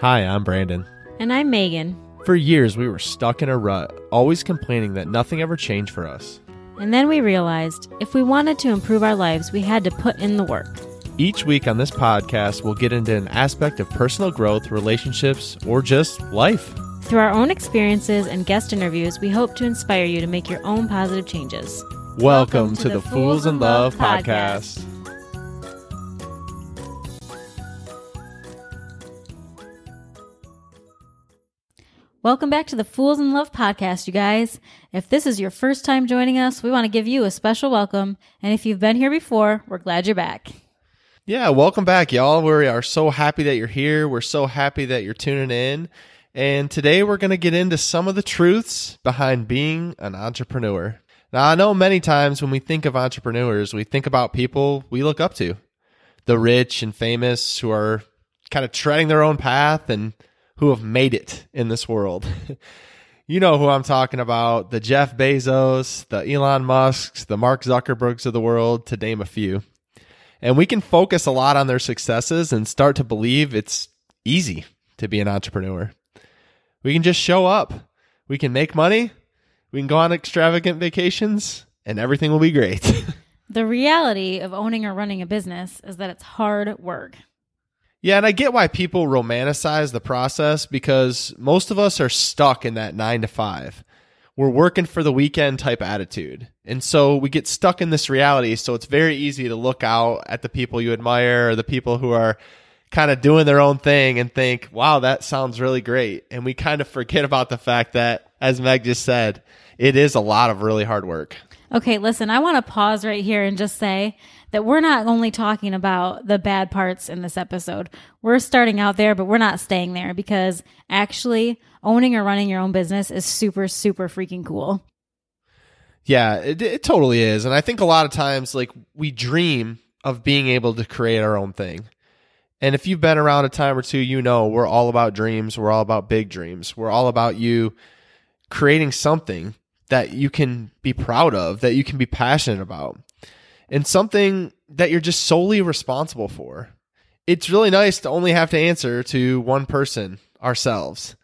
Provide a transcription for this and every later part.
Hi, I'm Brandon. And I'm Megan. For years, we were stuck in a rut, always complaining that nothing ever changed for us. And then we realized if we wanted to improve our lives, we had to put in the work. Each week on this podcast, we'll get into an aspect of personal growth, relationships, or just life. Through our own experiences and guest interviews, we hope to inspire you to make your own positive changes. Welcome, Welcome to, to, the Fools in Love, Love podcast. podcast. Welcome back to the Fools in Love podcast, you guys. If this is your first time joining us, we want to give you a special welcome. And if you've been here before, we're glad you're back. Yeah, welcome back, y'all. We are so happy that you're here. We're so happy that you're tuning in. And today we're going to get into some of the truths behind being an entrepreneur. Now, I know many times when we think of entrepreneurs, we think about people we look up to the rich and famous who are kind of treading their own path and who have made it in this world. you know who I'm talking about the Jeff Bezos, the Elon Musks, the Mark Zuckerbergs of the world, to name a few. And we can focus a lot on their successes and start to believe it's easy to be an entrepreneur. We can just show up, we can make money, we can go on extravagant vacations, and everything will be great. the reality of owning or running a business is that it's hard work. Yeah, and I get why people romanticize the process because most of us are stuck in that nine to five. We're working for the weekend type attitude. And so we get stuck in this reality. So it's very easy to look out at the people you admire or the people who are kind of doing their own thing and think, wow, that sounds really great. And we kind of forget about the fact that, as Meg just said, it is a lot of really hard work. Okay, listen, I want to pause right here and just say that we're not only talking about the bad parts in this episode. We're starting out there, but we're not staying there because actually owning or running your own business is super, super freaking cool. Yeah, it, it totally is. And I think a lot of times, like, we dream of being able to create our own thing. And if you've been around a time or two, you know we're all about dreams. We're all about big dreams. We're all about you creating something that you can be proud of, that you can be passionate about and something that you're just solely responsible for. It's really nice to only have to answer to one person, ourselves.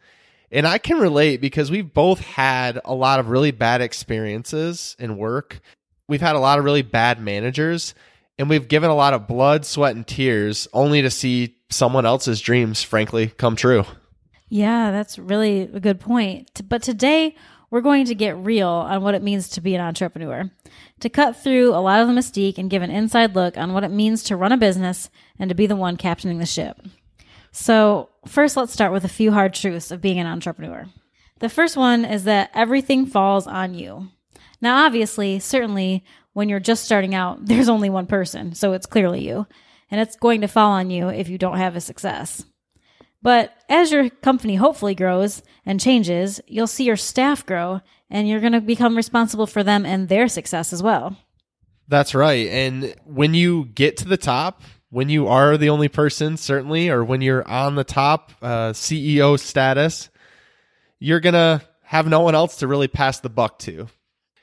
And I can relate because we've both had a lot of really bad experiences in work. We've had a lot of really bad managers, and we've given a lot of blood, sweat, and tears only to see someone else's dreams, frankly, come true. Yeah, that's really a good point. But today, we're going to get real on what it means to be an entrepreneur, to cut through a lot of the mystique and give an inside look on what it means to run a business and to be the one captaining the ship. So, first, let's start with a few hard truths of being an entrepreneur. The first one is that everything falls on you. Now, obviously, certainly when you're just starting out, there's only one person, so it's clearly you. And it's going to fall on you if you don't have a success. But as your company hopefully grows and changes, you'll see your staff grow and you're going to become responsible for them and their success as well. That's right. And when you get to the top, when you are the only person, certainly, or when you're on the top uh, CEO status, you're going to have no one else to really pass the buck to.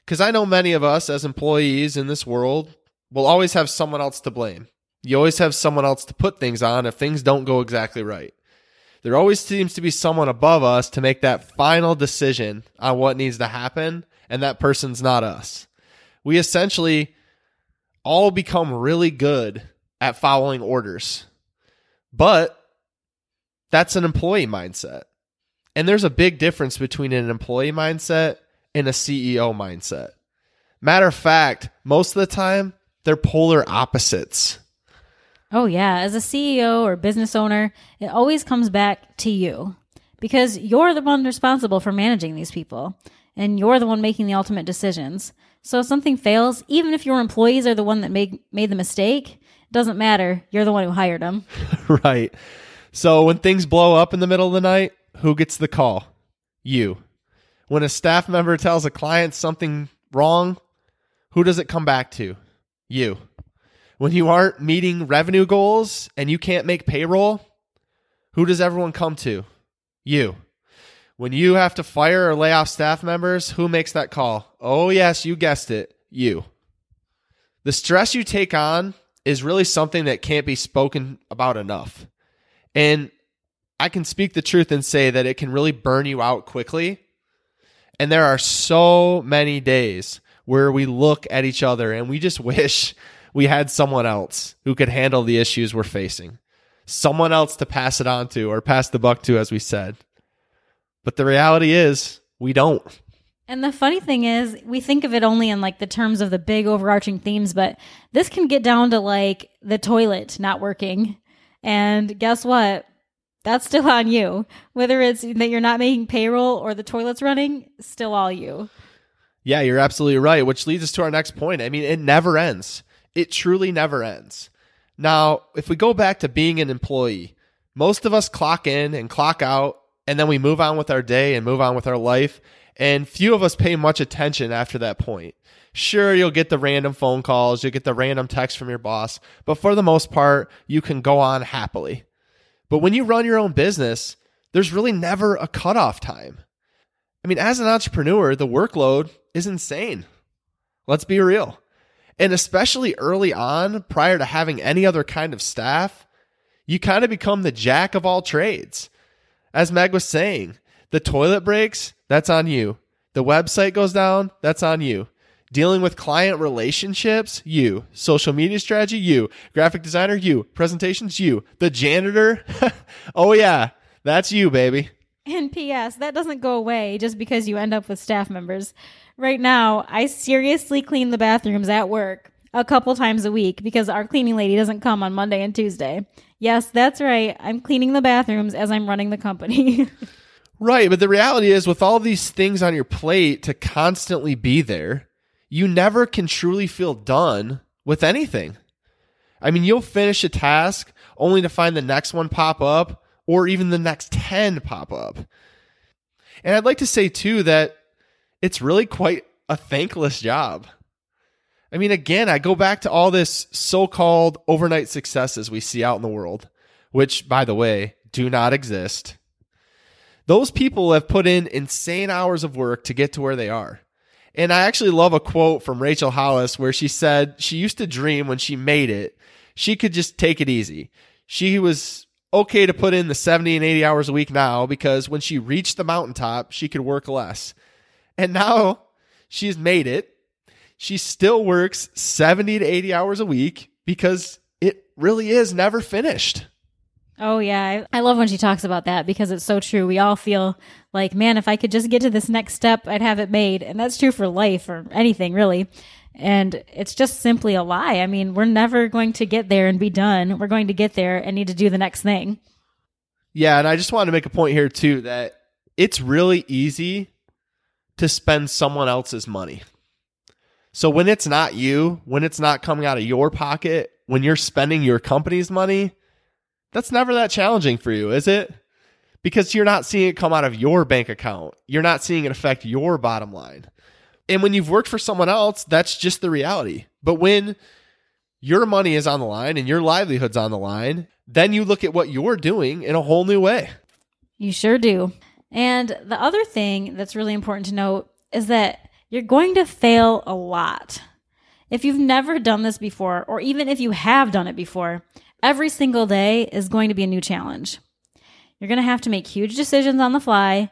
Because I know many of us as employees in this world will always have someone else to blame. You always have someone else to put things on if things don't go exactly right there always seems to be someone above us to make that final decision on what needs to happen, and that person's not us. We essentially all become really good at following orders, but that's an employee mindset. And there's a big difference between an employee mindset and a CEO mindset. Matter of fact, most of the time, they're polar opposites. Oh, yeah. As a CEO or business owner, it always comes back to you because you're the one responsible for managing these people and you're the one making the ultimate decisions. So if something fails, even if your employees are the one that made, made the mistake, it doesn't matter. You're the one who hired them. right. So when things blow up in the middle of the night, who gets the call? You. When a staff member tells a client something wrong, who does it come back to? You. When you aren't meeting revenue goals and you can't make payroll, who does everyone come to? You. When you have to fire or lay off staff members, who makes that call? Oh, yes, you guessed it. You. The stress you take on is really something that can't be spoken about enough. And I can speak the truth and say that it can really burn you out quickly. And there are so many days where we look at each other and we just wish we had someone else who could handle the issues we're facing. Someone else to pass it on to or pass the buck to, as we said. But the reality is, we don't. And the funny thing is, we think of it only in like the terms of the big overarching themes, but this can get down to like the toilet not working. And guess what? That's still on you. Whether it's that you're not making payroll or the toilet's running, still all you. Yeah, you're absolutely right, which leads us to our next point. I mean, it never ends. It truly never ends. Now, if we go back to being an employee, most of us clock in and clock out, and then we move on with our day and move on with our life. And few of us pay much attention after that point. Sure, you'll get the random phone calls, you'll get the random text from your boss, but for the most part, you can go on happily. But when you run your own business, there's really never a cutoff time. I mean, as an entrepreneur, the workload is insane. Let's be real. And especially early on, prior to having any other kind of staff, you kind of become the jack of all trades. As Meg was saying, the toilet breaks, that's on you. The website goes down, that's on you. Dealing with client relationships, you. Social media strategy, you. Graphic designer, you. Presentations, you. The janitor, oh yeah, that's you, baby. And P.S., that doesn't go away just because you end up with staff members. Right now, I seriously clean the bathrooms at work a couple times a week because our cleaning lady doesn't come on Monday and Tuesday. Yes, that's right. I'm cleaning the bathrooms as I'm running the company. Right. But the reality is, with all these things on your plate to constantly be there, you never can truly feel done with anything. I mean, you'll finish a task only to find the next one pop up or even the next 10 pop up. And I'd like to say, too, that it's really quite a thankless job. I mean, again, I go back to all this so called overnight successes we see out in the world, which, by the way, do not exist. Those people have put in insane hours of work to get to where they are. And I actually love a quote from Rachel Hollis where she said she used to dream when she made it, she could just take it easy. She was okay to put in the 70 and 80 hours a week now because when she reached the mountaintop, she could work less. And now she's made it. She still works 70 to 80 hours a week because it really is never finished. Oh, yeah. I, love when she talks about that because it's so true. We all feel like, man, if I could just get to this next step, I'd have it made. And that's true for life or anything, really. And it's just simply a lie. I mean, we're never going to get there and be done. We're going to get there and need to do the next thing. Yeah. And I just want to make a point here, too, that it's really easy to spend someone else's money. So when it's not you, when it's not coming out of your pocket, when you're spending your company's money, that's never that challenging for you, is it? Because you're not seeing it come out of your bank account. You're not seeing it affect your bottom line. And when you've worked for someone else, that's just the reality. But when your money is on the line and your livelihood's on the line, then you look at what you're doing in a whole new way. You sure do. And the other thing that's really important to note is that you're going to fail a lot. If you've never done this before, or even if you have done it before, Every single day is going to be a new challenge. You're going to have to make huge decisions on the fly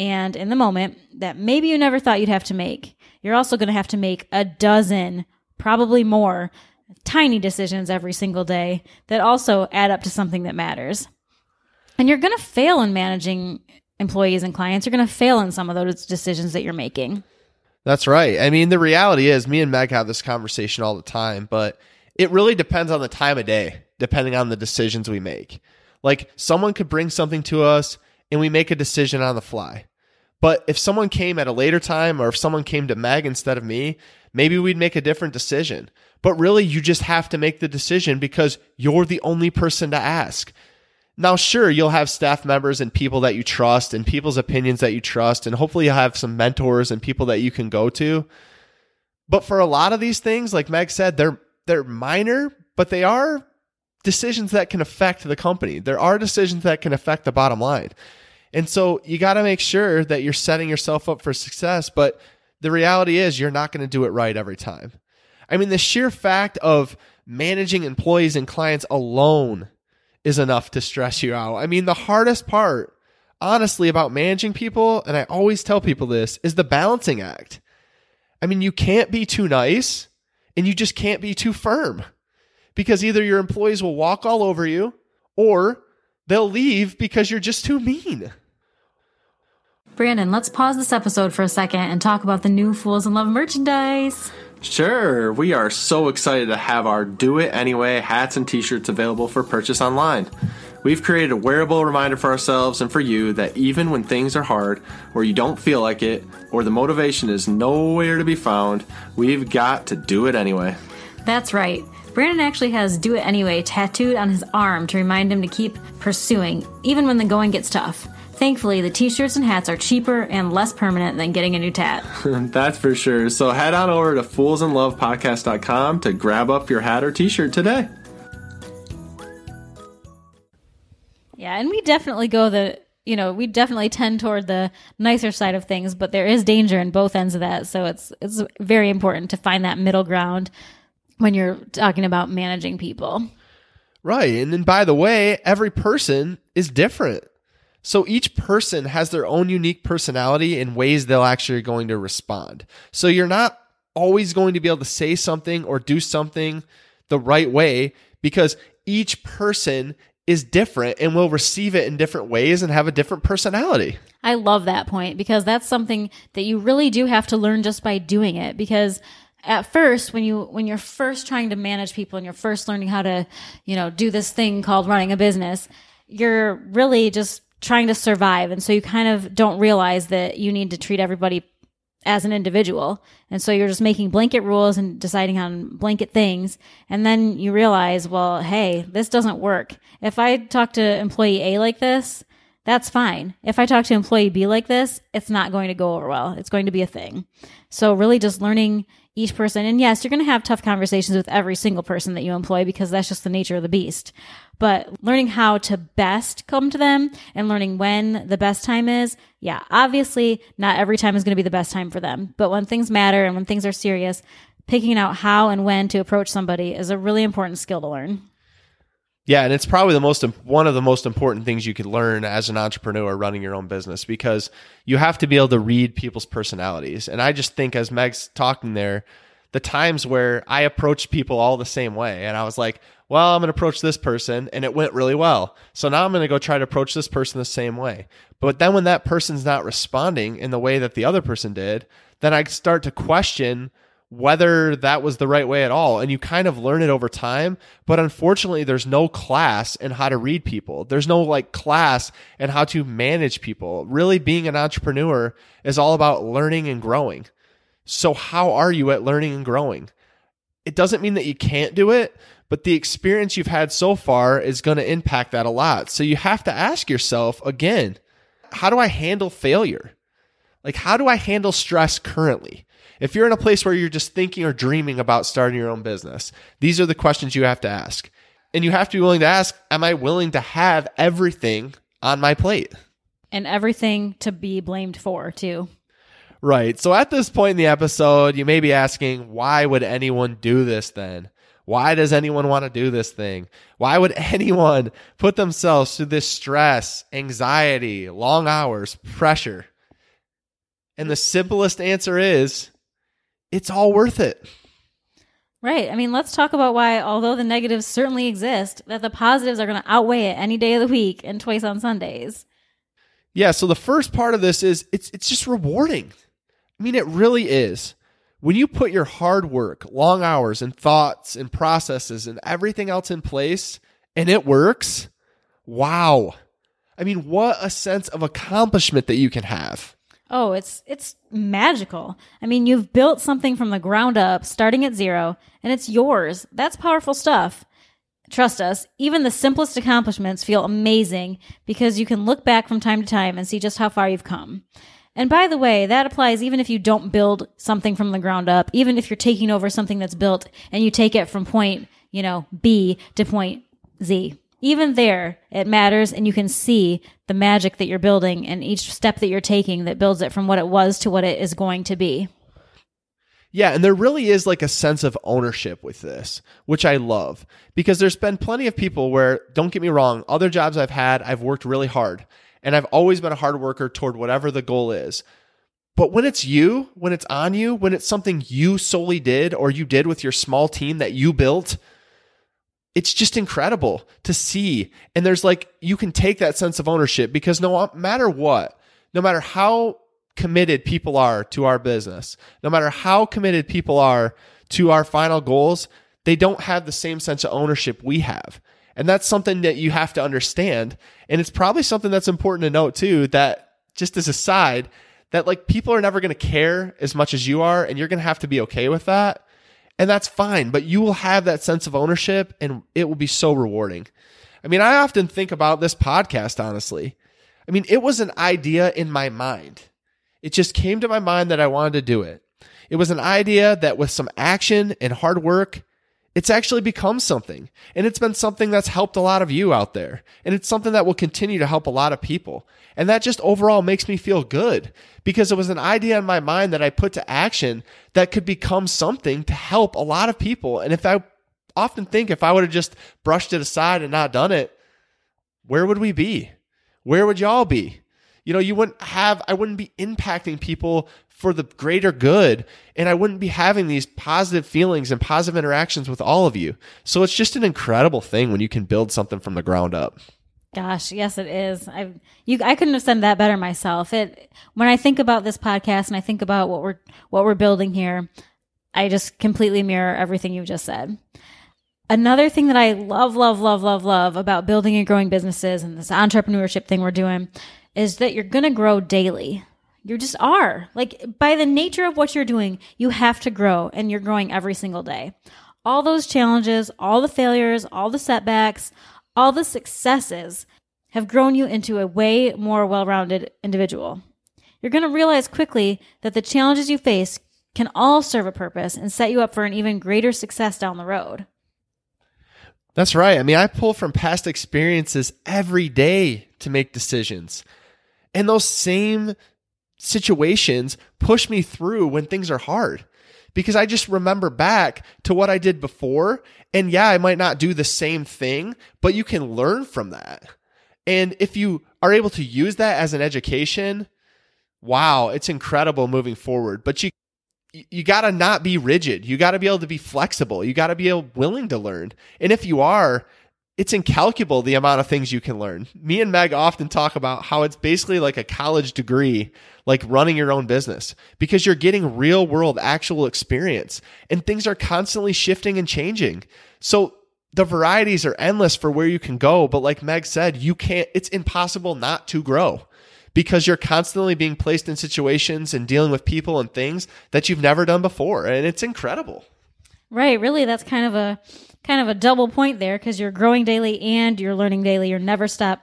and in the moment that maybe you never thought you'd have to make. You're also going to have to make a dozen, probably more, tiny decisions every single day that also add up to something that matters. And you're going to fail in managing employees and clients. You're going to fail in some of those decisions that you're making. That's right. I mean, the reality is, me and Meg have this conversation all the time, but it really depends on the time of day depending on the decisions we make. Like someone could bring something to us and we make a decision on the fly. But if someone came at a later time or if someone came to Meg instead of me, maybe we'd make a different decision. But really, you just have to make the decision because you're the only person to ask. Now, sure, you'll have staff members and people that you trust and people's opinions that you trust, and hopefully you'll have some mentors and people that you can go to. But for a lot of these things, like Meg said, they're they're minor, but they are decisions that can affect the company. There are decisions that can affect the bottom line. And so you got to make sure that you're setting yourself up for success. But the reality is, you're not going to do it right every time. I mean, the sheer fact of managing employees and clients alone is enough to stress you out. I mean, the hardest part, honestly, about managing people, and I always tell people this, is the balancing act. I mean, you can't be too nice and you just can't be too firm because either your employees will walk all over you or they'll leave because you're just too mean. Brandon, let's pause this episode for a second and talk about the new Fools in Love merchandise. Sure, we are so excited to have our Do It Anyway hats and t shirts available for purchase online. We've created a wearable reminder for ourselves and for you that even when things are hard, or you don't feel like it, or the motivation is nowhere to be found, we've got to do it anyway. That's right. Brandon actually has Do It Anyway tattooed on his arm to remind him to keep pursuing, even when the going gets tough. Thankfully, the t shirts and hats are cheaper and less permanent than getting a new tat. That's for sure. So head on over to foolsinlovepodcast.com to grab up your hat or t shirt today. Yeah, and we definitely go the you know, we definitely tend toward the nicer side of things, but there is danger in both ends of that. So it's it's very important to find that middle ground when you're talking about managing people. Right. And then by the way, every person is different. So each person has their own unique personality and ways they'll actually going to respond. So you're not always going to be able to say something or do something the right way because each person is different and will receive it in different ways and have a different personality. I love that point because that's something that you really do have to learn just by doing it because at first when you when you're first trying to manage people and you're first learning how to, you know, do this thing called running a business, you're really just trying to survive. And so you kind of don't realize that you need to treat everybody as an individual. And so you're just making blanket rules and deciding on blanket things. And then you realize, well, hey, this doesn't work. If I talk to employee A like this, that's fine. If I talk to employee B like this, it's not going to go over well. It's going to be a thing. So really just learning each person. And yes, you're going to have tough conversations with every single person that you employ because that's just the nature of the beast. But learning how to best come to them and learning when the best time is, yeah, obviously not every time is going to be the best time for them. But when things matter and when things are serious, picking out how and when to approach somebody is a really important skill to learn. Yeah, and it's probably the most one of the most important things you could learn as an entrepreneur running your own business because you have to be able to read people's personalities. And I just think as Meg's talking there, the times where I approached people all the same way and I was like, well, I'm going to approach this person and it went really well. So now I'm going to go try to approach this person the same way. But then when that person's not responding in the way that the other person did, then I start to question whether that was the right way at all. And you kind of learn it over time. But unfortunately, there's no class in how to read people. There's no like class in how to manage people. Really being an entrepreneur is all about learning and growing. So how are you at learning and growing? It doesn't mean that you can't do it, but the experience you've had so far is going to impact that a lot. So you have to ask yourself again, how do I handle failure? Like, how do I handle stress currently? If you're in a place where you're just thinking or dreaming about starting your own business, these are the questions you have to ask. And you have to be willing to ask, am I willing to have everything on my plate? And everything to be blamed for, too. Right. So at this point in the episode, you may be asking, why would anyone do this then? Why does anyone want to do this thing? Why would anyone put themselves through this stress, anxiety, long hours, pressure? And the simplest answer is it's all worth it. Right. I mean, let's talk about why, although the negatives certainly exist, that the positives are going to outweigh it any day of the week and twice on Sundays. Yeah. So the first part of this is it's it's just rewarding. I mean, it really is. When you put your hard work, long hours, and thoughts and processes and everything else in place, and it works, wow. I mean, what a sense of accomplishment that you can have. Oh, it's it's magical. I mean, you've built something from the ground up, starting at zero, and it's yours. That's powerful stuff. Trust us, even the simplest accomplishments feel amazing because you can look back from time to time and see just how far you've come. And by the way, that applies even if you don't build something from the ground up, even if you're taking over something that's built and you take it from point, you know, B to point Z even there, it matters and you can see the magic that you're building and each step that you're taking that builds it from what it was to what it is going to be. Yeah, and there really is like a sense of ownership with this, which I love because there's been plenty of people where, don't get me wrong, other jobs I've had, I've worked really hard and I've always been a hard worker toward whatever the goal is. But when it's you, when it's on you, when it's something you solely did or you did with your small team that you built, it's just incredible to see. And there's like, you can take that sense of ownership because no matter what, no matter how committed people are to our business, no matter how committed people are to our final goals, they don't have the same sense of ownership we have. And that's something that you have to understand. And it's probably something that's important to note too that just as a side, that like people are never going to care as much as you are, and you're going to have to be okay with that. And that's fine, but you will have that sense of ownership and it will be so rewarding. I mean, I often think about this podcast, honestly. I mean, it was an idea in my mind. It just came to my mind that I wanted to do it. It was an idea that with some action and hard work, it's actually become something. And it's been something that's helped a lot of you out there. And it's something that will continue to help a lot of people. And that just overall makes me feel good because it was an idea in my mind that I put to action that could become something to help a lot of people. And if I often think if I would have just brushed it aside and not done it, where would we be? Where would y'all be? You know, you wouldn't have, I wouldn't be impacting people for the greater good. And I wouldn't be having these positive feelings and positive interactions with all of you. So it's just an incredible thing when you can build something from the ground up. Gosh, yes, it is. I you I couldn't have said that better myself. It when I think about this podcast and I think about what we're what we're building here, I just completely mirror everything you've just said. Another thing that I love, love, love, love, love about building and growing businesses and this entrepreneurship thing we're doing is that you're going to grow daily. You just are. Like by the nature of what you're doing, you have to grow and you're growing every single day. All those challenges, all the failures, all the setbacks, all the successes have grown you into a way more well rounded individual. You're going to realize quickly that the challenges you face can all serve a purpose and set you up for an even greater success down the road. That's right. I mean, I pull from past experiences every day to make decisions. And those same situations push me through when things are hard because I just remember back to what I did before. And yeah, I might not do the same thing, but you can learn from that. And if you are able to use that as an education, wow, it's incredible moving forward. But you you got to not be rigid. You got to be able to be flexible. You got to be willing to learn. And if you are, it's incalculable the amount of things you can learn. Me and Meg often talk about how it's basically like a college degree, like running your own business, because you're getting real world actual experience and things are constantly shifting and changing. So the varieties are endless for where you can go. But like Meg said, you can't, it's impossible not to grow because you're constantly being placed in situations and dealing with people and things that you've never done before. And it's incredible. Right. Really, that's kind of a kind of a double point there because you're growing daily and you're learning daily. You're never stop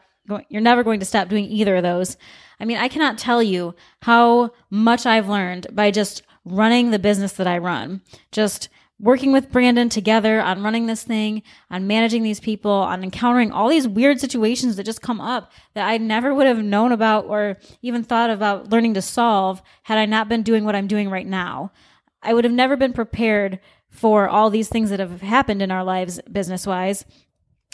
you're never going to stop doing either of those. I mean, I cannot tell you how much I've learned by just running the business that I run. Just working with Brandon together on running this thing, on managing these people, on encountering all these weird situations that just come up that I never would have known about or even thought about learning to solve had I not been doing what I'm doing right now. I would have never been prepared for all these things that have happened in our lives business wise.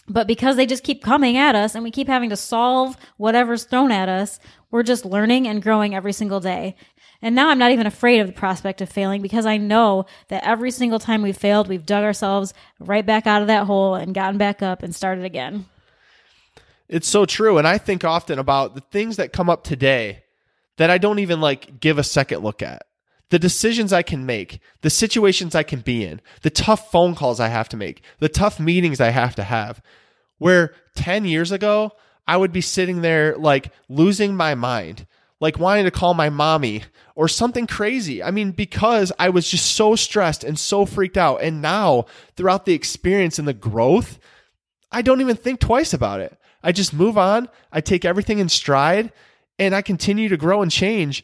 But because they just keep coming at us and we keep having to solve whatever's thrown at us, we're just learning and growing every single day. And now I'm not even afraid of the prospect of failing because I know that every single time we've failed, we've dug ourselves right back out of that hole and gotten back up and started again. It's so true. And I think often about the things that come up today that I don't even like give a second look at the decisions I can make, the situations I can be in, the tough phone calls I have to make, the tough meetings I have to have. Where 10 years ago, I would be sitting there like losing my mind, like wanting to call my mommy or something crazy. I mean, because I was just so stressed and so freaked out. And now, throughout the experience and the growth, I don't even think twice about it. I just move on, I take everything in stride, and I continue to grow and change.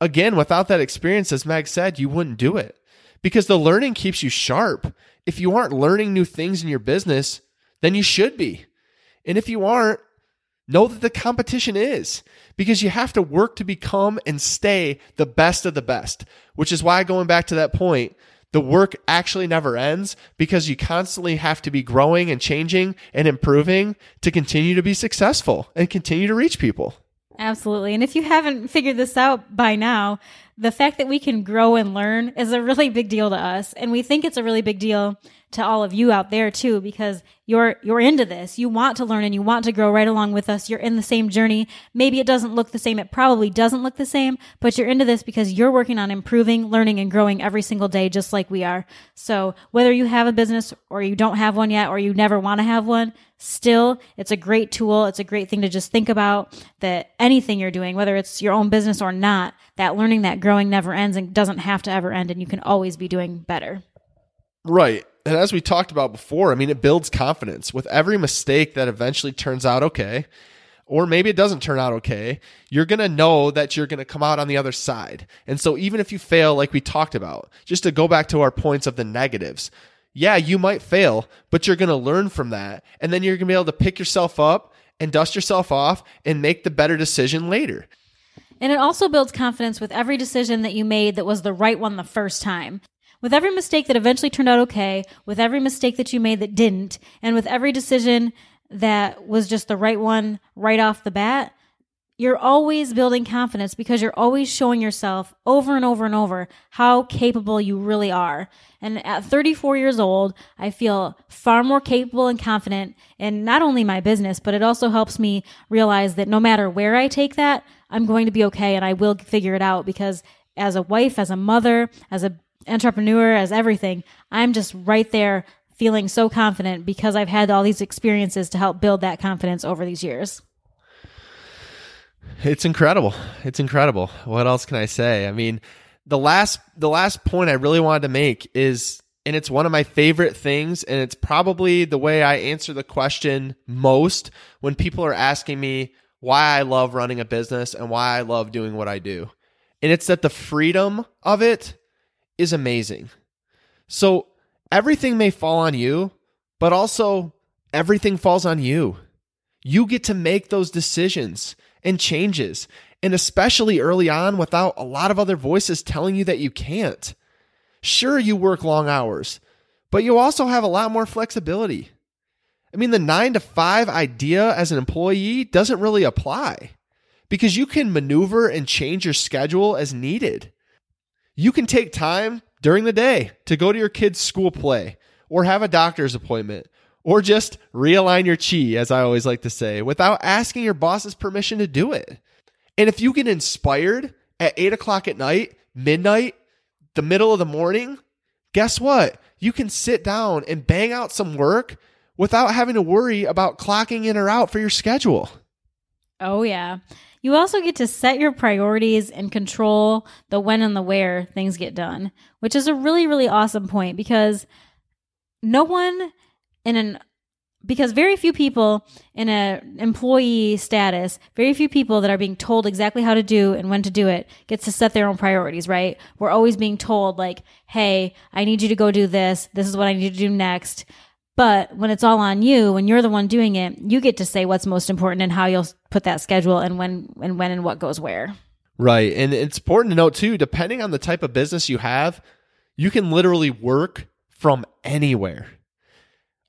Again, without that experience, as Meg said, you wouldn't do it because the learning keeps you sharp. If you aren't learning new things in your business, then you should be. And if you aren't, know that the competition is because you have to work to become and stay the best of the best, which is why going back to that point, the work actually never ends because you constantly have to be growing and changing and improving to continue to be successful and continue to reach people. Absolutely. And if you haven't figured this out by now, the fact that we can grow and learn is a really big deal to us. And we think it's a really big deal to all of you out there too, because you're, you're into this. You want to learn and you want to grow right along with us. You're in the same journey. Maybe it doesn't look the same. It probably doesn't look the same, but you're into this because you're working on improving, learning and growing every single day, just like we are. So whether you have a business or you don't have one yet, or you never want to have one, still it's a great tool. It's a great thing to just think about that anything you're doing, whether it's your own business or not, that learning, that growing never ends and doesn't have to ever end. And you can always be doing better. Right. And as we talked about before, I mean, it builds confidence with every mistake that eventually turns out okay, or maybe it doesn't turn out okay. You're going to know that you're going to come out on the other side. And so even if you fail, like we talked about, just to go back to our points of the negatives, yeah, you might fail, but you're going to learn from that. And then you're going to be able to pick yourself up and dust yourself off and make the better decision later. And it also builds confidence with every decision that you made that was the right one the first time. With every mistake that eventually turned out okay, with every mistake that you made that didn't, and with every decision that was just the right one right off the bat, you're always building confidence because you're always showing yourself over and over and over how capable you really are. And at 34 years old, I feel far more capable and confident in not only my business, but it also helps me realize that no matter where I take that, I'm going to be okay and I will figure it out because as a wife, as a mother, as an entrepreneur, as everything, I'm just right there feeling so confident because I've had all these experiences to help build that confidence over these years. It's incredible. It's incredible. What else can I say? I mean, the last the last point I really wanted to make is and it's one of my favorite things and it's probably the way I answer the question most when people are asking me why I love running a business and why I love doing what I do. And it's that the freedom of it is amazing. So everything may fall on you, but also everything falls on you. You get to make those decisions and changes, and especially early on without a lot of other voices telling you that you can't. Sure, you work long hours, but you also have a lot more flexibility. I mean, the nine to five idea as an employee doesn't really apply because you can maneuver and change your schedule as needed. You can take time during the day to go to your kid's school play or have a doctor's appointment or just realign your chi, as I always like to say, without asking your boss's permission to do it. And if you get inspired at eight o'clock at night, midnight, the middle of the morning, guess what? You can sit down and bang out some work without having to worry about clocking in or out for your schedule. Oh, yeah. You also get to set your priorities and control the when and the where things get done, which is a really, really awesome point because no one in an because very few people in an employee status, very few people that are being told exactly how to do and when to do it gets to set their own priorities, right? We're always being told like, "Hey, I need you to go do this. This is what I need to do next." But when it's all on you, when you're the one doing it, you get to say what's most important and how you'll put that schedule and when and when and what goes where. Right. And it's important to note too, depending on the type of business you have, you can literally work from anywhere.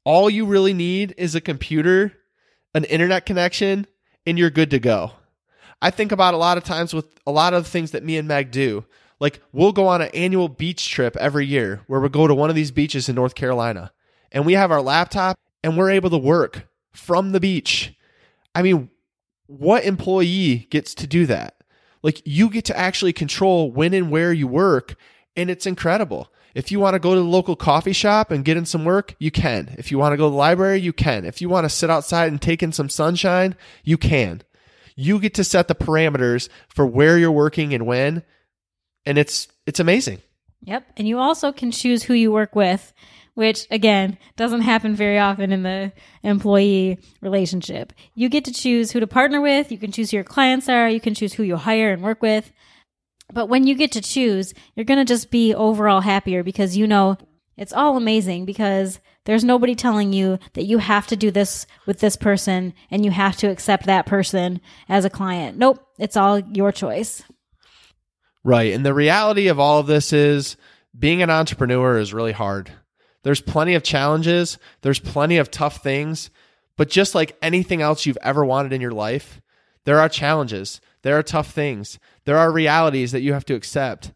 All you really need is a computer, an internet connection, and you're good to go. I think about a lot of times with a lot of things that me and Meg do. Like we'll go on an annual beach trip every year where we go to one of these beaches in North Carolina and we have our laptop and we're able to work from the beach. I mean, what employee gets to do that? Like you get to actually control when and where you work, and it's incredible. If you want to go to the local coffee shop and get in some work, you can. If you want to go to the library, you can. If you want to sit outside and take in some sunshine, you can. You get to set the parameters for where you're working and when, and it's it's amazing. Yep, and you also can choose who you work with which again doesn't happen very often in the employee relationship. You get to choose who to partner with, you can choose who your clients are, you can choose who you hire and work with. But when you get to choose, you're going to just be overall happier because you know it's all amazing because There's nobody telling you that you have to do this with this person and you have to accept that person as a client. Nope, it's all your choice. Right. And the reality of all of this is being an entrepreneur is really hard. There's plenty of challenges, there's plenty of tough things, but just like anything else you've ever wanted in your life, there are challenges, there are tough things, there are realities that you have to accept.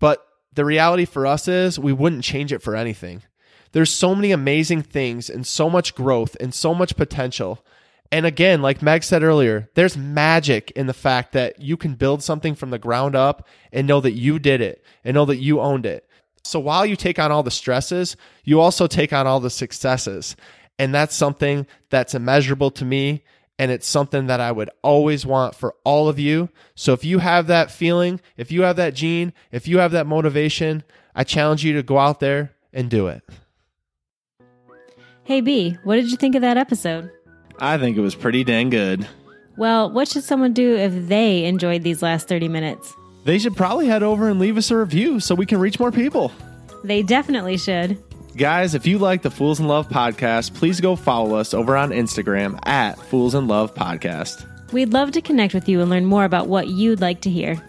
But the reality for us is we wouldn't change it for anything. There's so many amazing things and so much growth and so much potential. And again, like Meg said earlier, there's magic in the fact that you can build something from the ground up and know that you did it and know that you owned it. So while you take on all the stresses, you also take on all the successes. And that's something that's immeasurable to me. And it's something that I would always want for all of you. So if you have that feeling, if you have that gene, if you have that motivation, I challenge you to go out there and do it. Hey, B, what did you think of that episode? I think it was pretty dang good. Well, what should someone do if they enjoyed these last 30 minutes? They should probably head over and leave us a review so we can reach more people. They definitely should. Guys, if you like the Fools in Love podcast, please go follow us over on Instagram at Fools in Love Podcast. We'd love to connect with you and learn more about what you'd like to hear.